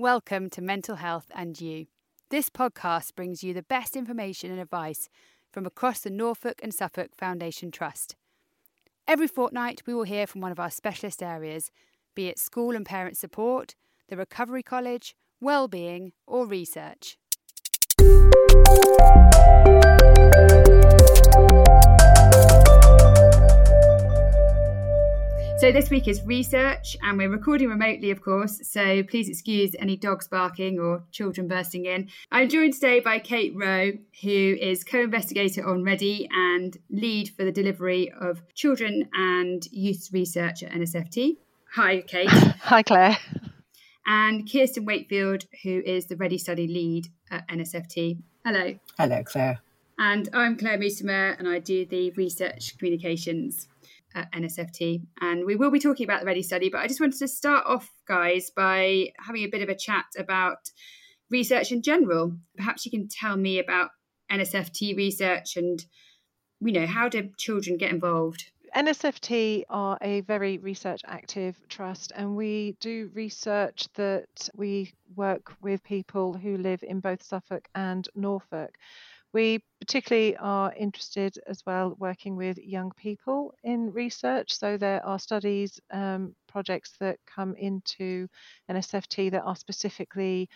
Welcome to Mental Health and You. This podcast brings you the best information and advice from across the Norfolk and Suffolk Foundation Trust. Every fortnight, we will hear from one of our specialist areas, be it school and parent support, the Recovery College, well-being, or research. So this week is research, and we're recording remotely, of course. So please excuse any dogs barking or children bursting in. I'm joined today by Kate Rowe, who is co-investigator on Ready and lead for the delivery of children and youth research at NSFT. Hi, Kate. Hi, Claire. And Kirsten Wakefield, who is the Ready Study lead at NSFT. Hello. Hello, Claire. And I'm Claire Musamer, and I do the research communications at NSFT. And we will be talking about the Ready study, but I just wanted to start off, guys, by having a bit of a chat about research in general. Perhaps you can tell me about NSFT research and, you know, how do children get involved? NSFT are a very research active trust, and we do research that we work with people who live in both Suffolk and Norfolk. We particularly are interested as well working with young people in research. So there are studies, um, projects that come into NSFT that are specifically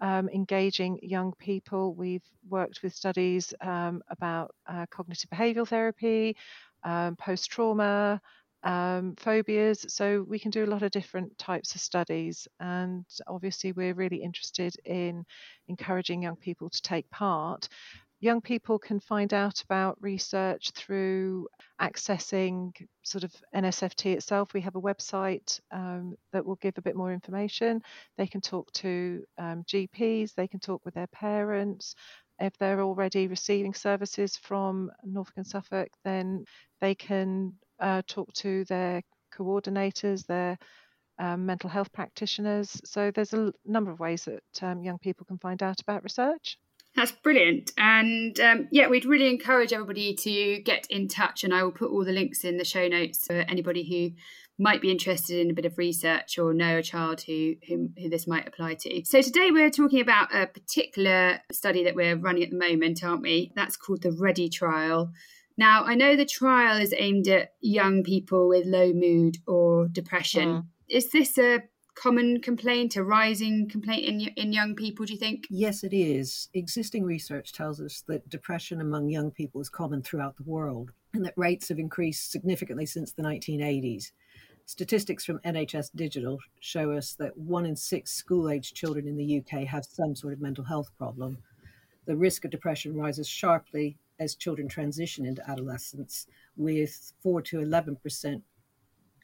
um, engaging young people. We've worked with studies um, about uh, cognitive behavioral therapy, um, post trauma, um, phobias. So we can do a lot of different types of studies. And obviously, we're really interested in encouraging young people to take part young people can find out about research through accessing sort of NSFT itself. We have a website um, that will give a bit more information. They can talk to um, GPs, they can talk with their parents. If they're already receiving services from Norfolk and Suffolk, then they can uh, talk to their coordinators, their um, mental health practitioners. So there's a number of ways that um, young people can find out about research. That's brilliant. And um, yeah, we'd really encourage everybody to get in touch. And I will put all the links in the show notes for anybody who might be interested in a bit of research or know a child who, who, who this might apply to. So today we're talking about a particular study that we're running at the moment, aren't we? That's called the Ready trial. Now, I know the trial is aimed at young people with low mood or depression. Mm. Is this a common complaint, a rising complaint in, in young people, do you think? Yes, it is. Existing research tells us that depression among young people is common throughout the world and that rates have increased significantly since the 1980s. Statistics from NHS Digital show us that one in six school aged children in the UK have some sort of mental health problem. The risk of depression rises sharply as children transition into adolescence, with 4 to 11%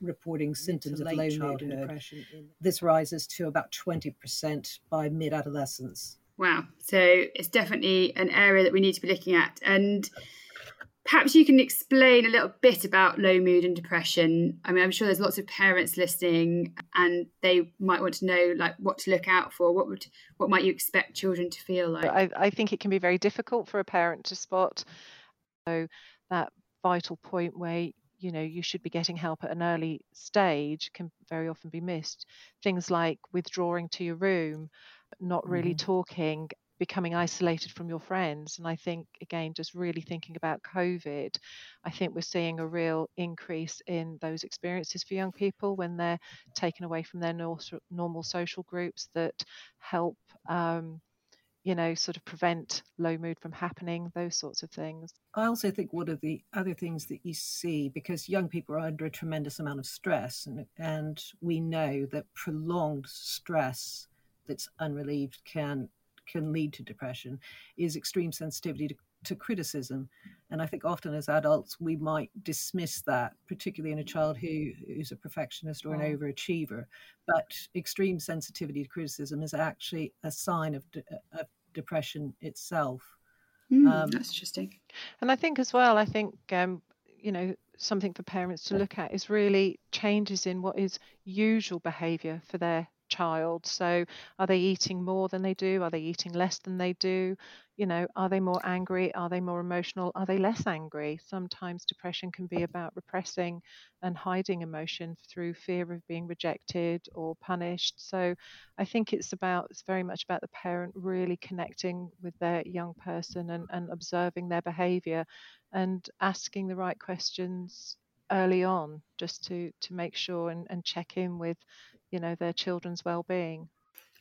reporting symptoms of low childhood. Depression. This rises to about 20% by mid adolescence. Wow. So it's definitely an area that we need to be looking at. And perhaps you can explain a little bit about low mood and depression. I mean, I'm sure there's lots of parents listening and they might want to know like what to look out for. What would what might you expect children to feel like? I, I think it can be very difficult for a parent to spot so that vital point where you know you should be getting help at an early stage can very often be missed things like withdrawing to your room not really mm-hmm. talking becoming isolated from your friends and i think again just really thinking about covid i think we're seeing a real increase in those experiences for young people when they're taken away from their normal social groups that help um, you know, sort of prevent low mood from happening, those sorts of things. I also think one of the other things that you see, because young people are under a tremendous amount of stress, and, and we know that prolonged stress that's unrelieved can can lead to depression, is extreme sensitivity to to criticism. And I think often as adults, we might dismiss that, particularly in a child who who's a perfectionist or an mm. overachiever. But extreme sensitivity to criticism is actually a sign of, de- of depression itself. Mm, um, that's interesting. And I think as well, I think, um, you know, something for parents to look at is really changes in what is usual behavior for their child. So, are they eating more than they do? Are they eating less than they do? You know, are they more angry? Are they more emotional? Are they less angry? Sometimes depression can be about repressing and hiding emotion through fear of being rejected or punished. So, I think it's about, it's very much about the parent really connecting with their young person and, and observing their behavior and asking the right questions early on just to to make sure and, and check in with you know their children's well-being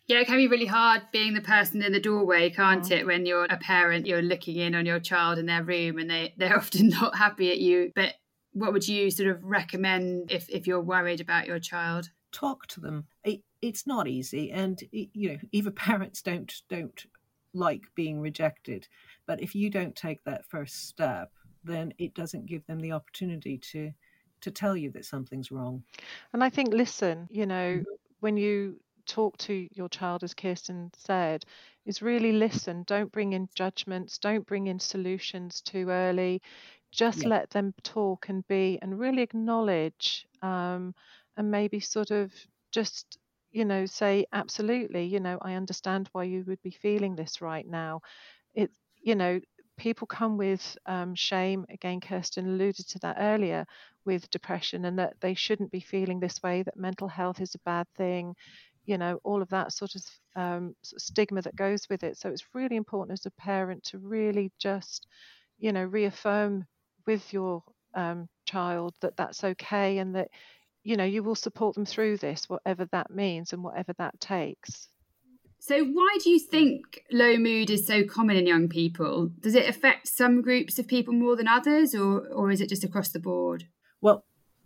yeah, it can be really hard being the person in the doorway, can't mm. it? When you're a parent, you're looking in on your child in their room and they, they're often not happy at you. But what would you sort of recommend if, if you're worried about your child? Talk to them. It, it's not easy. And, you know, even parents don't, don't like being rejected. But if you don't take that first step, then it doesn't give them the opportunity to to tell you that something's wrong. And I think listen, you know, mm-hmm. when you talk to your child, as Kirsten said, is really listen. Don't bring in judgments. Don't bring in solutions too early. Just yeah. let them talk and be, and really acknowledge, um, and maybe sort of just you know say absolutely you know i understand why you would be feeling this right now it you know people come with um, shame. Again, Kirsten alluded to that earlier with depression, and that they shouldn't be feeling this way, that mental health is a bad thing, you know, all of that sort of, um, sort of stigma that goes with it. So it's really important as a parent to really just, you know, reaffirm with your um, child that that's okay and that, you know, you will support them through this, whatever that means and whatever that takes. So, why do you think low mood is so common in young people? Does it affect some groups of people more than others, or, or is it just across the board? Well,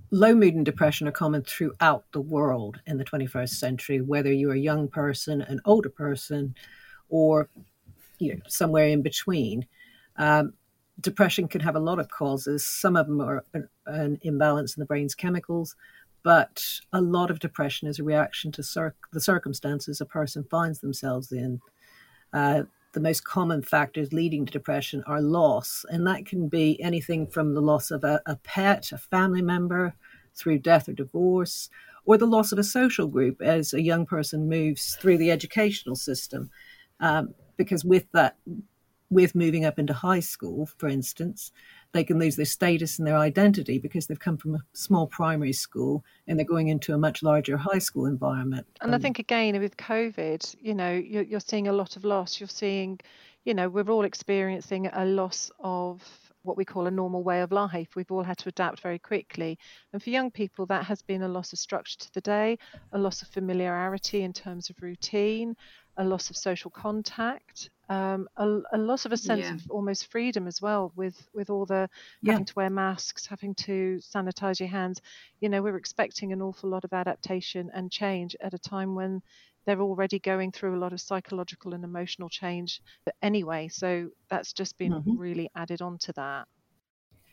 low mood and depression are common throughout the world in the 21st century, whether you're a young person, an older person, or you know, somewhere in between. Um, depression can have a lot of causes. Some of them are an, an imbalance in the brain's chemicals but a lot of depression is a reaction to cir- the circumstances a person finds themselves in. Uh, the most common factors leading to depression are loss, and that can be anything from the loss of a, a pet, a family member, through death or divorce, or the loss of a social group as a young person moves through the educational system. Um, because with that, with moving up into high school, for instance, they can lose their status and their identity because they've come from a small primary school and they're going into a much larger high school environment. And I think again with COVID, you know, you're, you're seeing a lot of loss. You're seeing, you know, we're all experiencing a loss of what we call a normal way of life. We've all had to adapt very quickly. And for young people, that has been a loss of structure to the day, a loss of familiarity in terms of routine, a loss of social contact, um, a, a, loss of a sense yeah. of almost freedom as well with with all the yeah. having to wear masks having to sanitize your hands you know we're expecting an awful lot of adaptation and change at a time when they're already going through a lot of psychological and emotional change but anyway so that's just been mm-hmm. really added on to that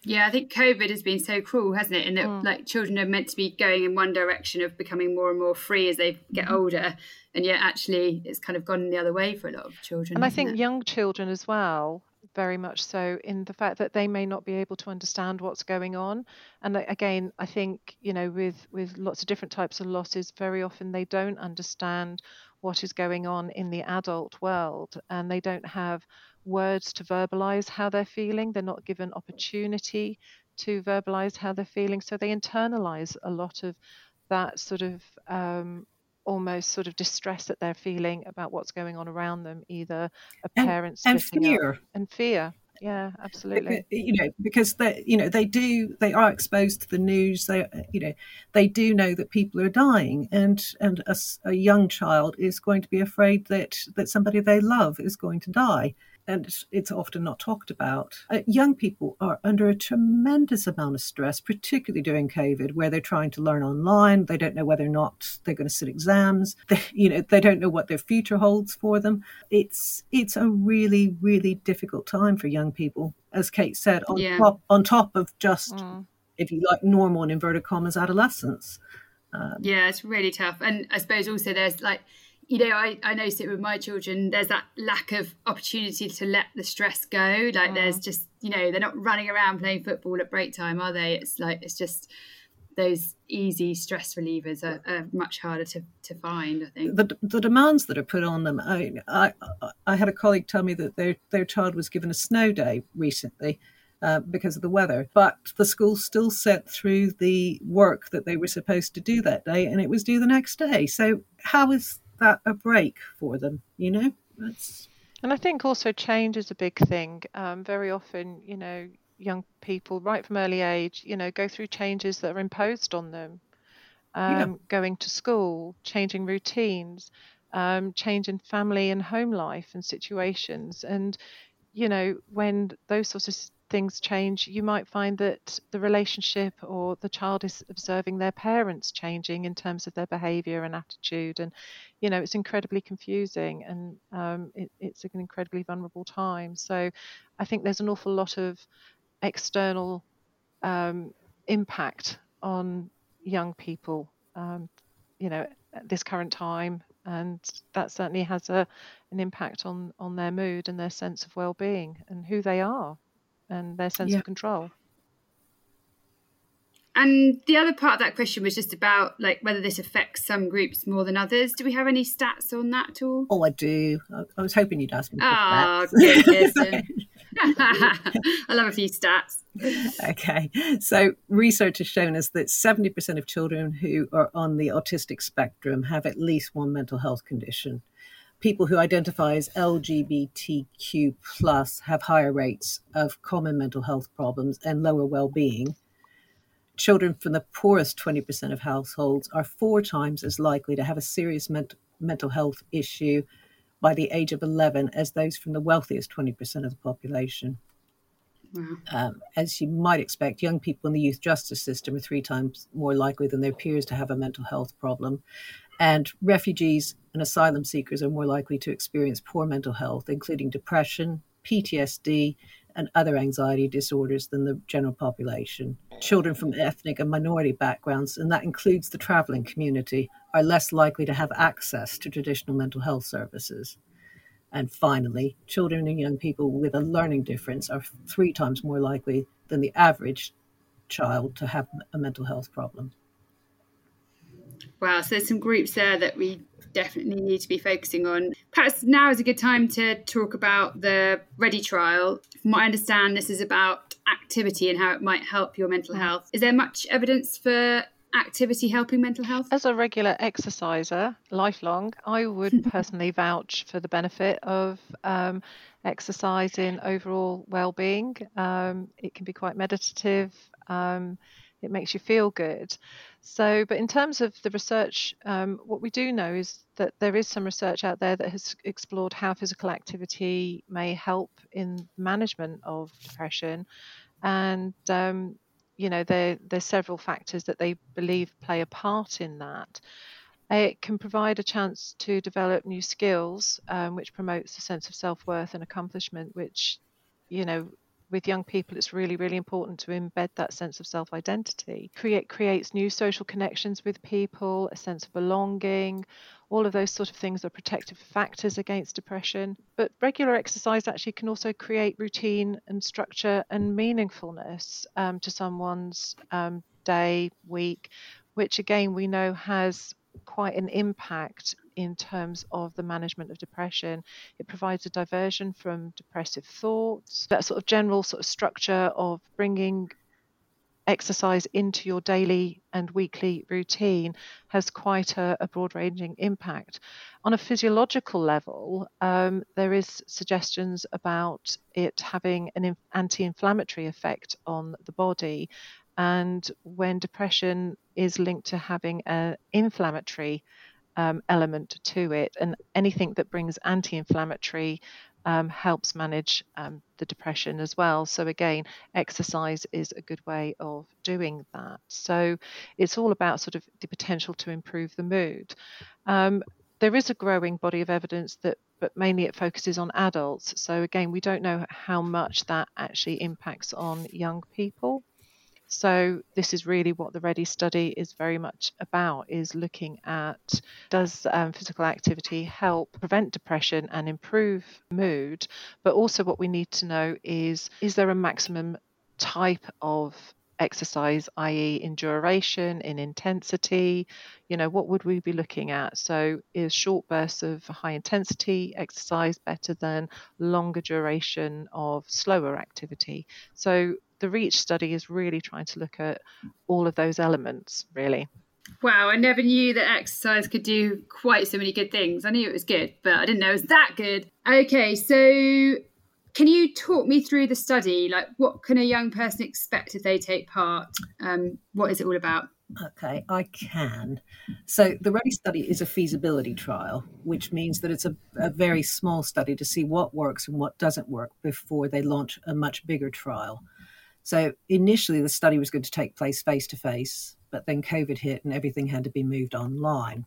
yeah, I think COVID has been so cruel, hasn't it? In that, mm. like, children are meant to be going in one direction of becoming more and more free as they get mm. older, and yet actually it's kind of gone the other way for a lot of children. And I think it? young children as well, very much so, in the fact that they may not be able to understand what's going on. And again, I think you know, with with lots of different types of losses, very often they don't understand what is going on in the adult world, and they don't have words to verbalize how they're feeling. They're not given opportunity to verbalize how they're feeling. So they internalize a lot of that sort of um, almost sort of distress that they're feeling about what's going on around them, either a parent's and, and fear and fear. Yeah, absolutely. You know, because they, you know, they do, they are exposed to the news. They, you know, they do know that people are dying, and and a, a young child is going to be afraid that that somebody they love is going to die and it's, it's, often not talked about. Uh, young people are under a tremendous amount of stress, particularly during COVID, where they're trying to learn online. They don't know whether or not they're going to sit exams. They, you know, they don't know what their future holds for them. It's it's a really really difficult time for young people, as Kate said. On yeah. top on top of just, mm. if you like, normal in inverted commas adolescence. Um, yeah, it's really tough, and I suppose also there's like you know, I, I notice it with my children, there's that lack of opportunity to let the stress go. Like mm. there's just, you know, they're not running around playing football at break time, are they? It's like, it's just, those easy stress relievers are, are, much harder to, to find. I think the the demands that are put on them. I, I I had a colleague tell me that their their child was given a snow day recently. Uh, because of the weather, but the school still set through the work that they were supposed to do that day, and it was due the next day. So, how is that a break for them? You know, that's and I think also change is a big thing. Um, very often, you know, young people right from early age, you know, go through changes that are imposed on them. Um, yeah. Going to school, changing routines, um, changing family and home life and situations. And, you know, when those sorts of things change, you might find that the relationship or the child is observing their parents changing in terms of their behavior and attitude. And, you know, it's incredibly confusing and um, it, it's an incredibly vulnerable time. So I think there's an awful lot of external um, impact on young people, um, you know, at this current time. And that certainly has a, an impact on, on their mood and their sense of well being and who they are and their sense yeah. of control. And the other part of that question was just about like whether this affects some groups more than others. Do we have any stats on that at all? Oh, I do. I, I was hoping you'd ask me. Oh, good, I love a few stats. Okay, so research has shown us that 70% of children who are on the autistic spectrum have at least one mental health condition people who identify as LGBTQ plus have higher rates of common mental health problems and lower well-being. Children from the poorest 20% of households are four times as likely to have a serious ment- mental health issue by the age of 11 as those from the wealthiest 20% of the population. Wow. Um, as you might expect, young people in the youth justice system are three times more likely than their peers to have a mental health problem. And refugees and asylum seekers are more likely to experience poor mental health, including depression, PTSD, and other anxiety disorders than the general population. Children from ethnic and minority backgrounds, and that includes the traveling community, are less likely to have access to traditional mental health services. And finally, children and young people with a learning difference are three times more likely than the average child to have a mental health problem. Wow, so there's some groups there that we definitely need to be focusing on. Perhaps now is a good time to talk about the Ready trial. From what I understand, this is about activity and how it might help your mental mm. health. Is there much evidence for activity helping mental health? As a regular exerciser, lifelong, I would personally vouch for the benefit of um, exercise in overall well-being. Um, it can be quite meditative. Um, it makes you feel good. So, but in terms of the research, um, what we do know is that there is some research out there that has explored how physical activity may help in management of depression, and um, you know there there's several factors that they believe play a part in that. It can provide a chance to develop new skills, um, which promotes a sense of self worth and accomplishment, which you know with young people, it's really, really important to embed that sense of self identity. Create creates new social connections with people, a sense of belonging. All of those sort of things are protective factors against depression. But regular exercise actually can also create routine and structure and meaningfulness um, to someone's um, day, week, which again we know has quite an impact in terms of the management of depression. It provides a diversion from depressive thoughts, that sort of general sort of structure of bringing exercise into your daily and weekly routine has quite a, a broad ranging impact. On a physiological level, um, there is suggestions about it having an anti inflammatory effect on the body. And when depression is linked to having an inflammatory um, element to it, and anything that brings anti inflammatory um, helps manage um, the depression as well. So, again, exercise is a good way of doing that. So, it's all about sort of the potential to improve the mood. Um, there is a growing body of evidence that, but mainly it focuses on adults. So, again, we don't know how much that actually impacts on young people. So this is really what the Ready study is very much about: is looking at does um, physical activity help prevent depression and improve mood, but also what we need to know is is there a maximum type of exercise, i.e., in duration, in intensity? You know, what would we be looking at? So, is short bursts of high intensity exercise better than longer duration of slower activity? So, the REACH study is really trying to look at all of those elements, really. Wow, I never knew that exercise could do quite so many good things. I knew it was good, but I didn't know it was that good. Okay, so can you talk me through the study? Like, what can a young person expect if they take part? Um, what is it all about? Okay, I can. So, the READY study is a feasibility trial, which means that it's a, a, very small study to see what works and what doesn't work before they launch a much bigger trial. So, initially, the study was going to take place face to face, but then COVID hit and everything had to be moved online.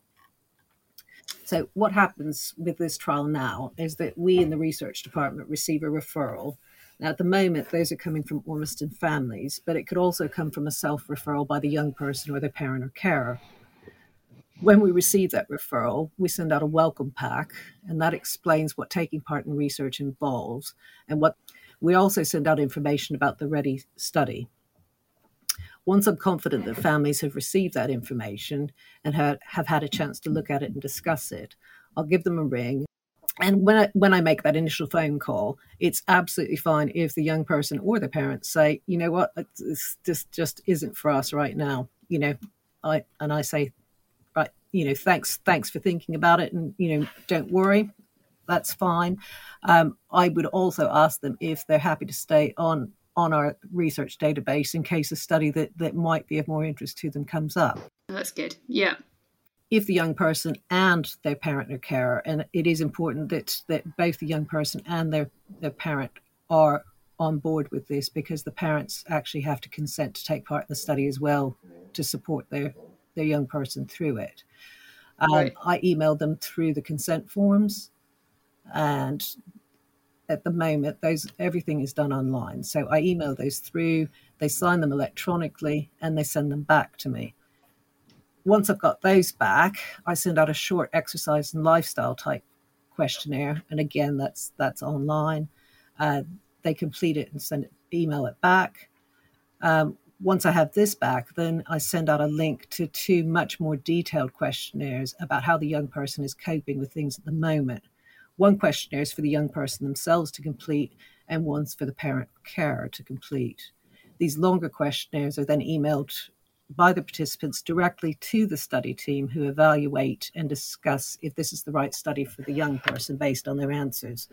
So, what happens with this trial now is that we in the research department receive a referral. Now, at the moment, those are coming from Ormiston families, but it could also come from a self referral by the young person or their parent or carer. When we receive that referral, we send out a welcome pack, and that explains what taking part in research involves. And what we also send out information about the READY study. Once I'm confident that families have received that information and have, had a chance to look at it and discuss it, I'll give them a ring. And when I, when I make that initial phone call, it's absolutely fine if the young person or the parents say, you know what, this, this just isn't for us right now. You know, I and I say, right, you know, thanks, thanks for thinking about it, and you know, don't worry, that's fine. Um, I would also ask them if they're happy to stay on on our research database in case a study that, that might be of more interest to them comes up. That's good. Yeah. If the young person and their parent or carer, and it is important that, that both the young person and their, their parent are on board with this because the parents actually have to consent to take part in the study as well to support their, their young person through it. Um, right. I emailed them through the consent forms and at the moment those everything is done online. So i email those through they sign them electronically and they send them back to me. Once i've got those back i send out a short exercise and lifestyle type questionnaire. And again that's that's online. Uh, they complete it and send it email it back. Um, once i have this back then i send out a link to two much more detailed questionnaires about how the young person is coping with things at the moment one questionnaire is for the young person themselves to complete, and one's for the parent carer to complete. These longer questionnaires are then emailed by the participants directly to the study team who evaluate and discuss if this is the right study for the young person based on their answers.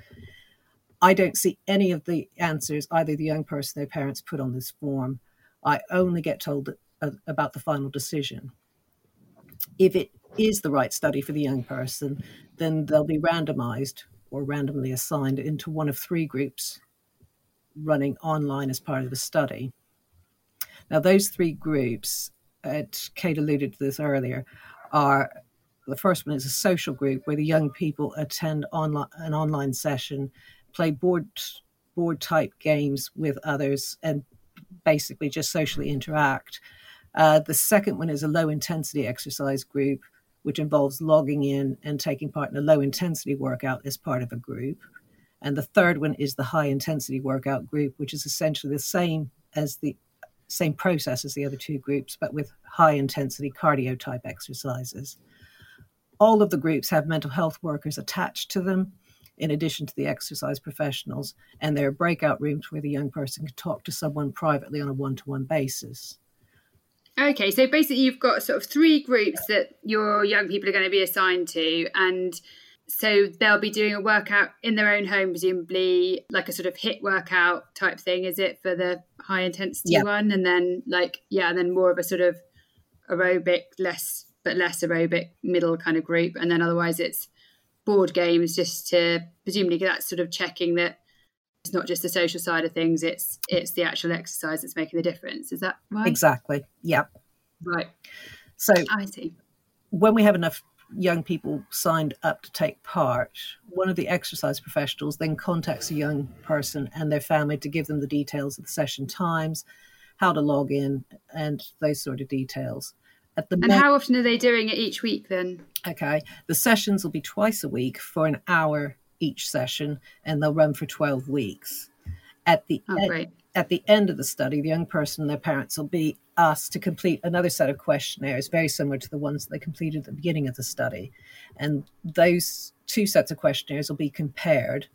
I don't see any of the answers either the young person or their parents put on this form. I only get told uh, about the final decision. If it is the right study for the young person, then they'll be randomized or randomly assigned into one of three groups running online as part of the study. Now, those three groups, uh, Kate alluded to this earlier, are the first one is a social group where the young people attend online, an online session, play board board type games with others, and basically just socially interact. Uh, the second one is a low intensity exercise group which involves logging in and taking part in a low intensity workout as part of a group. And the third one is the high intensity workout group, which is essentially the same as the same process as the other two groups, but with high intensity cardio type exercises. All of the groups have mental health workers attached to them, in addition to the exercise professionals, and there are breakout rooms where the young person can talk to someone privately on a one to one basis. Okay, so basically, you've got sort of three groups that your young people are going to be assigned to, and so they'll be doing a workout in their own home, presumably like a sort of HIIT workout type thing. Is it for the high intensity yep. one, and then like yeah, and then more of a sort of aerobic, less but less aerobic middle kind of group, and then otherwise it's board games, just to presumably that's sort of checking that it's not just the social side of things it's it's the actual exercise that's making the difference. Is that right? Exactly. Yep. Right. So i see. when we have enough young people signed up to take part one of the exercise professionals then contacts a young person and their family to give them the details of the session times how to log in and those sort of details. At the and how often are they doing it each week then? Okay. The sessions will be twice a week for an hour each session, and they'll run for 12 weeks. At the, oh, end, at the end of the study, the young person and their parents will be asked to complete another set of questionnaires, very similar to the ones that they completed at the beginning of the study. And those two sets of questionnaires will be compared,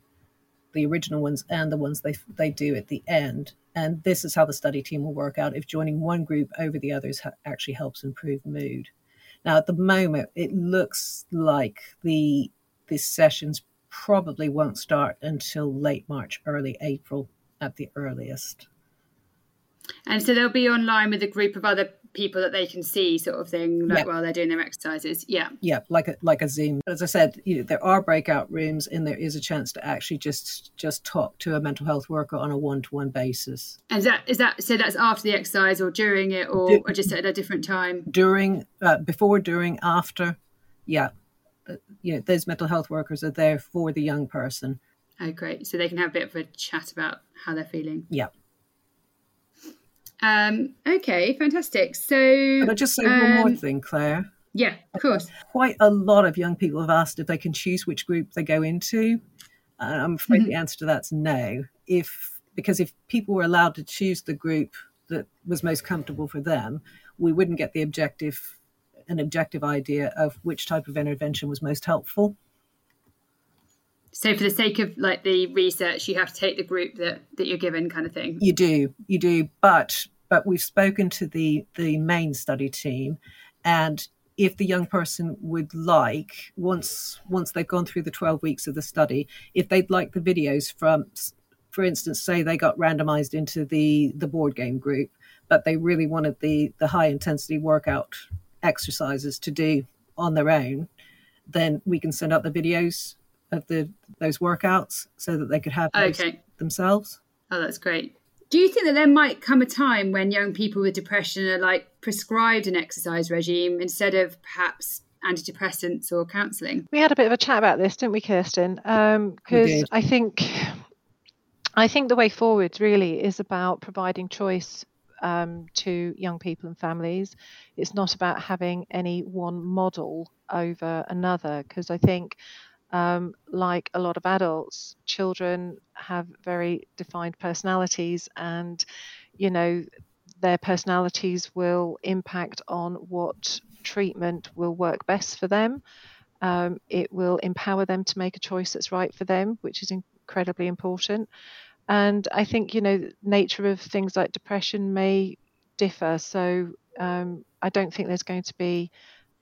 the original ones and the ones they, they do at the end. And this is how the study team will work out if joining one group over the others ha- actually helps improve mood. Now, at the moment, it looks like the these sessions probably won't start until late March, early April at the earliest. And so they'll be online with a group of other people that they can see, sort of thing, like while they're doing their exercises. Yeah, yeah, like a like a Zoom. As I said, you know, there are breakout rooms, and there is a chance to actually just just talk to a mental health worker on a one to one basis. And is that is that so? That's after the exercise, or during it, or, or just at a different time? During, uh, before, during, after. Yeah, you know, those mental health workers are there for the young person. Oh, great! So they can have a bit of a chat about how they're feeling. Yeah. Um, okay, fantastic. So, I just say um, one more um, thing, Claire? Yeah, of course. Quite a lot of young people have asked if they can choose which group they go into. Uh, I'm afraid mm-hmm. the answer to that's no. If because if people were allowed to choose the group that was most comfortable for them, we wouldn't get the objective an objective idea of which type of intervention was most helpful. So, for the sake of like the research, you have to take the group that that you're given, kind of thing. You do, you do, but but we've spoken to the the main study team, and if the young person would like once once they've gone through the 12 weeks of the study if they'd like the videos from for instance say they got randomized into the the board game group but they really wanted the the high intensity workout exercises to do on their own then we can send out the videos of the those workouts so that they could have okay. themselves. Oh, that's great. Do you think that there might come a time when young people with depression are like prescribed an exercise regime instead of perhaps antidepressants or counselling? We had a bit of a chat about this, didn't we, Kirsten? Because um, I think I think the way forward really is about providing choice um, to young people and families. It's not about having any one model over another, because I think um, like a lot of adults, children have very defined personalities, and you know their personalities will impact on what treatment will work best for them. Um, it will empower them to make a choice that's right for them, which is incredibly important. And I think you know nature of things like depression may differ, so um, I don't think there's going to be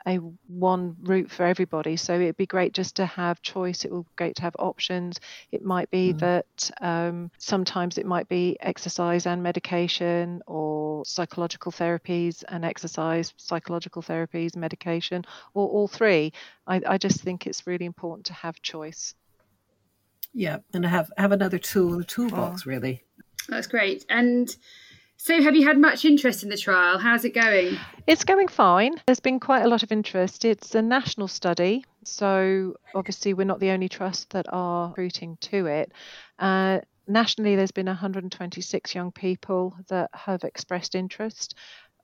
a one route for everybody. So it'd be great just to have choice. It will be great to have options. It might be mm. that um, sometimes it might be exercise and medication, or psychological therapies and exercise, psychological therapies, medication, or all three. I, I just think it's really important to have choice. Yeah, and have have another tool in the toolbox, oh. really. That's great. And so, have you had much interest in the trial? How's it going? It's going fine. There's been quite a lot of interest. It's a national study, so obviously, we're not the only trust that are recruiting to it. Uh, nationally, there's been 126 young people that have expressed interest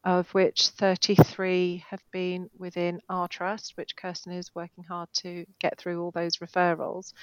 of which 33 have been within our trust, which Kirsten is working hard to get through all those referrals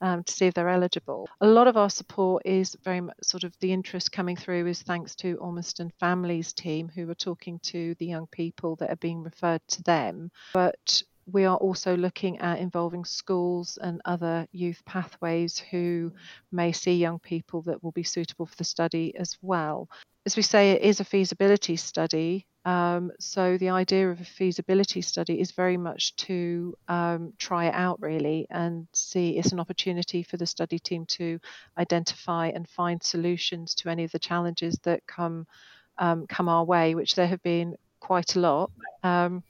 um, to see if they're eligible. A lot of our support is very much sort of the interest coming through is thanks to Ormiston Families team who are talking to the young people that are being referred to them. But we are also looking at involving schools and other youth pathways who may see young people that will be suitable for the study as well as we say, it is a feasibility study. Um, so the idea of a feasibility study is very much to um, try it out really and see it's an opportunity for the study team to identify and find solutions to any of the challenges that come um, come our way, which there have been quite a lot. Um,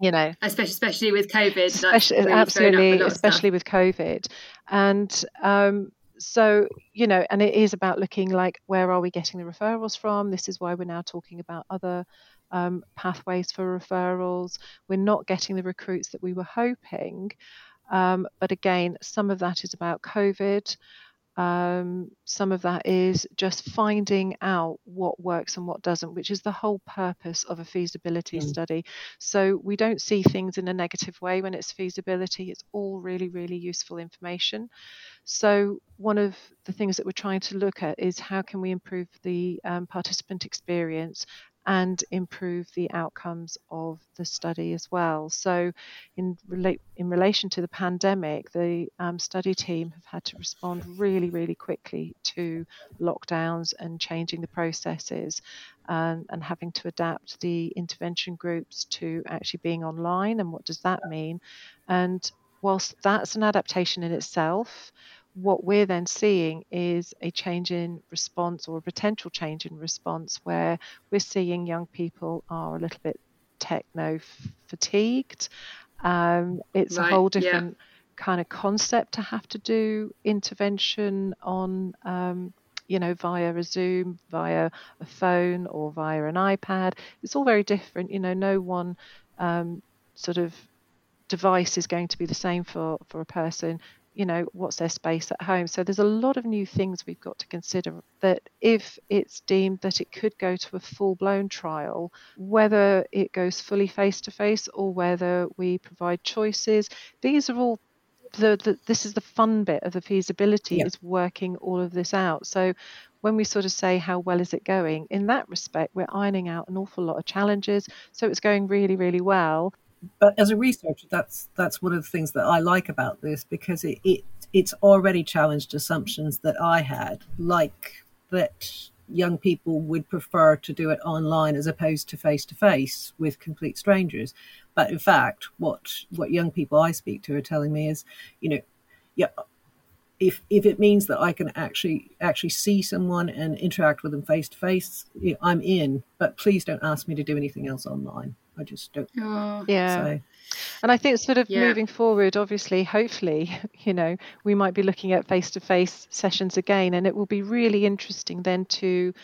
you know, especially especially with COVID, especially, really absolutely, especially with COVID, and um, so you know and it is about looking like where are we getting the referrals from? This is why we're now talking about other um, pathways for referrals. We're not getting the recruits that we were hoping um, but again some of that is about covid Um, some of that is just finding out what works and what doesn't, which is the whole purpose of a feasibility mm. study. So we don't see things in a negative way when it's feasibility. It's all really, really useful information. So one of the things that we're trying to look at is how can we improve the um, participant experience and improve the outcomes of the study as well. So, in, relate, in relation to the pandemic, the um, study team have had to respond really, really quickly to lockdowns and changing the processes and, and having to adapt the intervention groups to actually being online. And what does that mean? And whilst that's an adaptation in itself, what we're then seeing is a change in response or a potential change in response where we're seeing young people are a little bit techno fatigued. Um, it's right, a whole different yeah. kind of concept to have to do intervention on. Um, you know, via a Zoom, via a phone, or via an iPad. It's all very different. You know, no one um, sort of device is going to be the same for, for a person you know what's their space at home. So there's a lot of new things we've got to consider that if it's deemed that it could go to a full blown trial whether it goes fully face to face or whether we provide choices these are all the, the, this is the fun bit of the feasibility is working all of this out. So when we sort of say how well is it going? in that respect we're ironing out an awful lot of challenges. So it's going really really well but as a researcher, that's that's one of the things that I like about this because it, it it's already challenged assumptions that I had, like that young people would prefer to do it online as opposed to face to face with complete strangers. But in fact, what what young people I speak to are telling me is, you know, yeah, if if it means that I can actually actually see someone and interact with them face to face, I'm in. But please don't ask me to do anything else online. I just don't. Oh. Yeah. So. And I think sort of yeah. moving forward, obviously, hopefully, you know, we might be looking at face to face sessions again. And it will be really interesting then to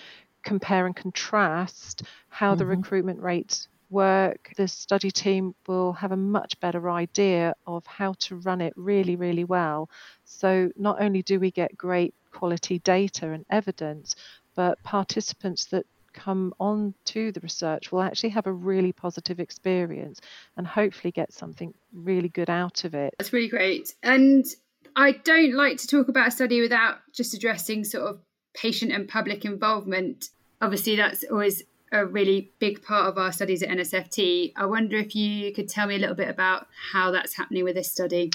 compare and contrast how mm-hmm. the recruitment rates work. The study team will have a much better idea of how to run it really, really well. So not only do we get great quality data and evidence, but participants that come on to the research will actually have a really positive experience and hopefully get something really good out of it. That's really great. And I don't like to talk about a study without just addressing sort of patient and public involvement. Obviously, that's always a really big part of our studies at NSFT. I wonder if you could tell me a little bit about how that's happening with this study.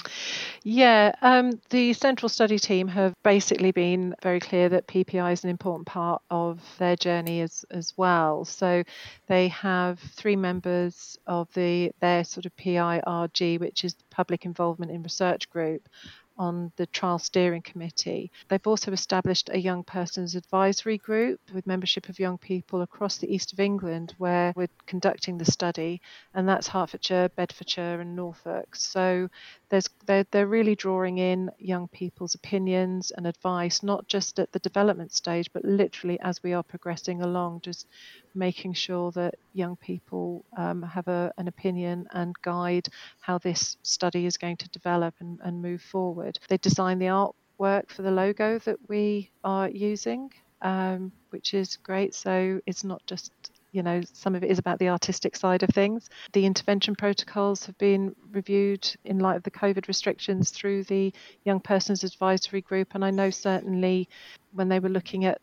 Yeah, um, the central study team have basically been very clear that PPI is an important part of their journey as as well. So they have three members of the their sort of PIRG, which is public involvement in research group on the trial steering committee. They've also established a young persons advisory group with membership of young people across the east of England where we're conducting the study, and that's Hertfordshire, Bedfordshire, and Norfolk. So there's they're, they're really drawing in young people's opinions and advice, not just at the development stage, but literally as we are progressing along, just making sure that young people um, have a, an opinion and guide how this study is going to develop and, and move forward. They design the artwork for the logo that we are using, um, which is great. So it's not just you know, some of it is about the artistic side of things. The intervention protocols have been reviewed in light of the COVID restrictions through the Young Persons Advisory Group. And I know certainly when they were looking at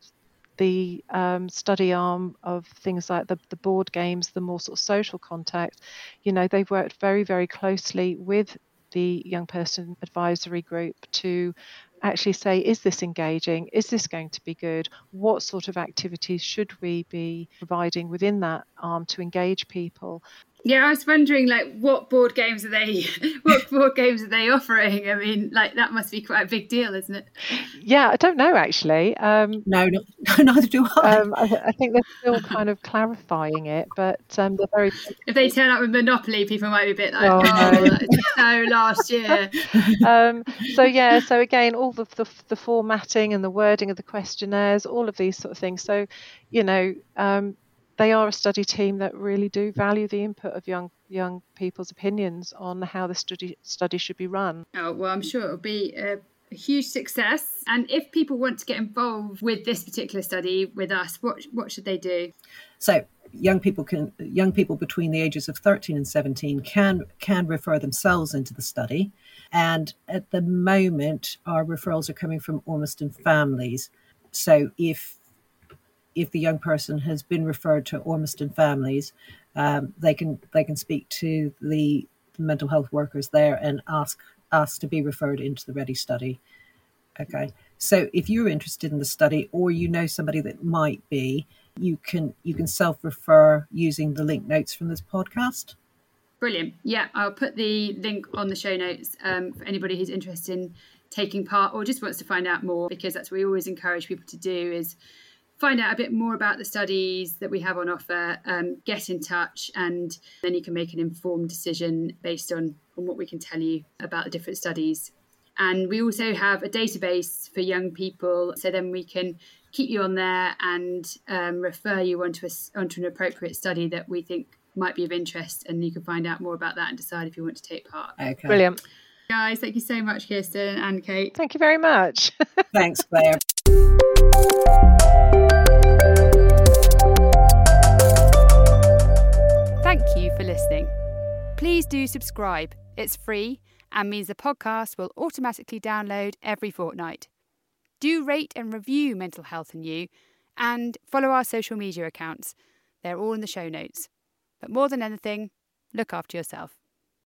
the um, study arm of things like the, the board games, the more sort of social contact, you know, they've worked very, very closely with the young person advisory group to actually say, is this engaging? Is this going to be good? What sort of activities should we be providing within that arm to engage people? Yeah, I was wondering, like, what board games are they? what board games are they offering? I mean, like, that must be quite a big deal, isn't it? Yeah, I don't know actually. Um, no, no, neither do I. Um, I, I, think they're still kind of clarifying it, but um, they're very. If they turn up with Monopoly, people might be a bit like, "Oh, oh so last year." Um, so yeah, so again, all the, the the formatting and the wording of the questionnaires, all of these sort of things. So, you know um, they are a study team that really do value the input of young young people's opinions on how the study study should be run. Oh well, I'm sure it'll be a, a huge success. And if people want to get involved with this particular study with us, what what should they do? So young people can young people between the ages of 13 and 17 can can refer themselves into the study and at the moment our referrals are coming from Ormiston families so if if the young person has been referred to Ormiston families um, they can they can speak to the mental health workers there and ask ask to be referred into the ready study okay so if you're interested in the study or you know somebody that might be you can you can self-refer using the link notes from this podcast. Brilliant. Yeah, I'll put the link on the show notes um, for anybody who's interested in taking part or just wants to find out more because that's what we always encourage people to do is find out a bit more about the studies that we have on offer um, get in touch and then you can make an informed decision based on, on what we can tell you about the different studies and we also have a database for young people so then we can keep you on there and um, refer you onto, a, onto an appropriate study that we think might be of interest and you can find out more about that and decide if you want to take part. Okay. Brilliant. Guys, thank you so much, Kirsten and Kate. Thank you very much. Thanks, Claire. Thank you for listening. Please do subscribe. It's free and means the podcast will automatically download every fortnight. Do rate and review Mental Health and You and follow our social media accounts. They're all in the show notes. But more than anything, look after yourself.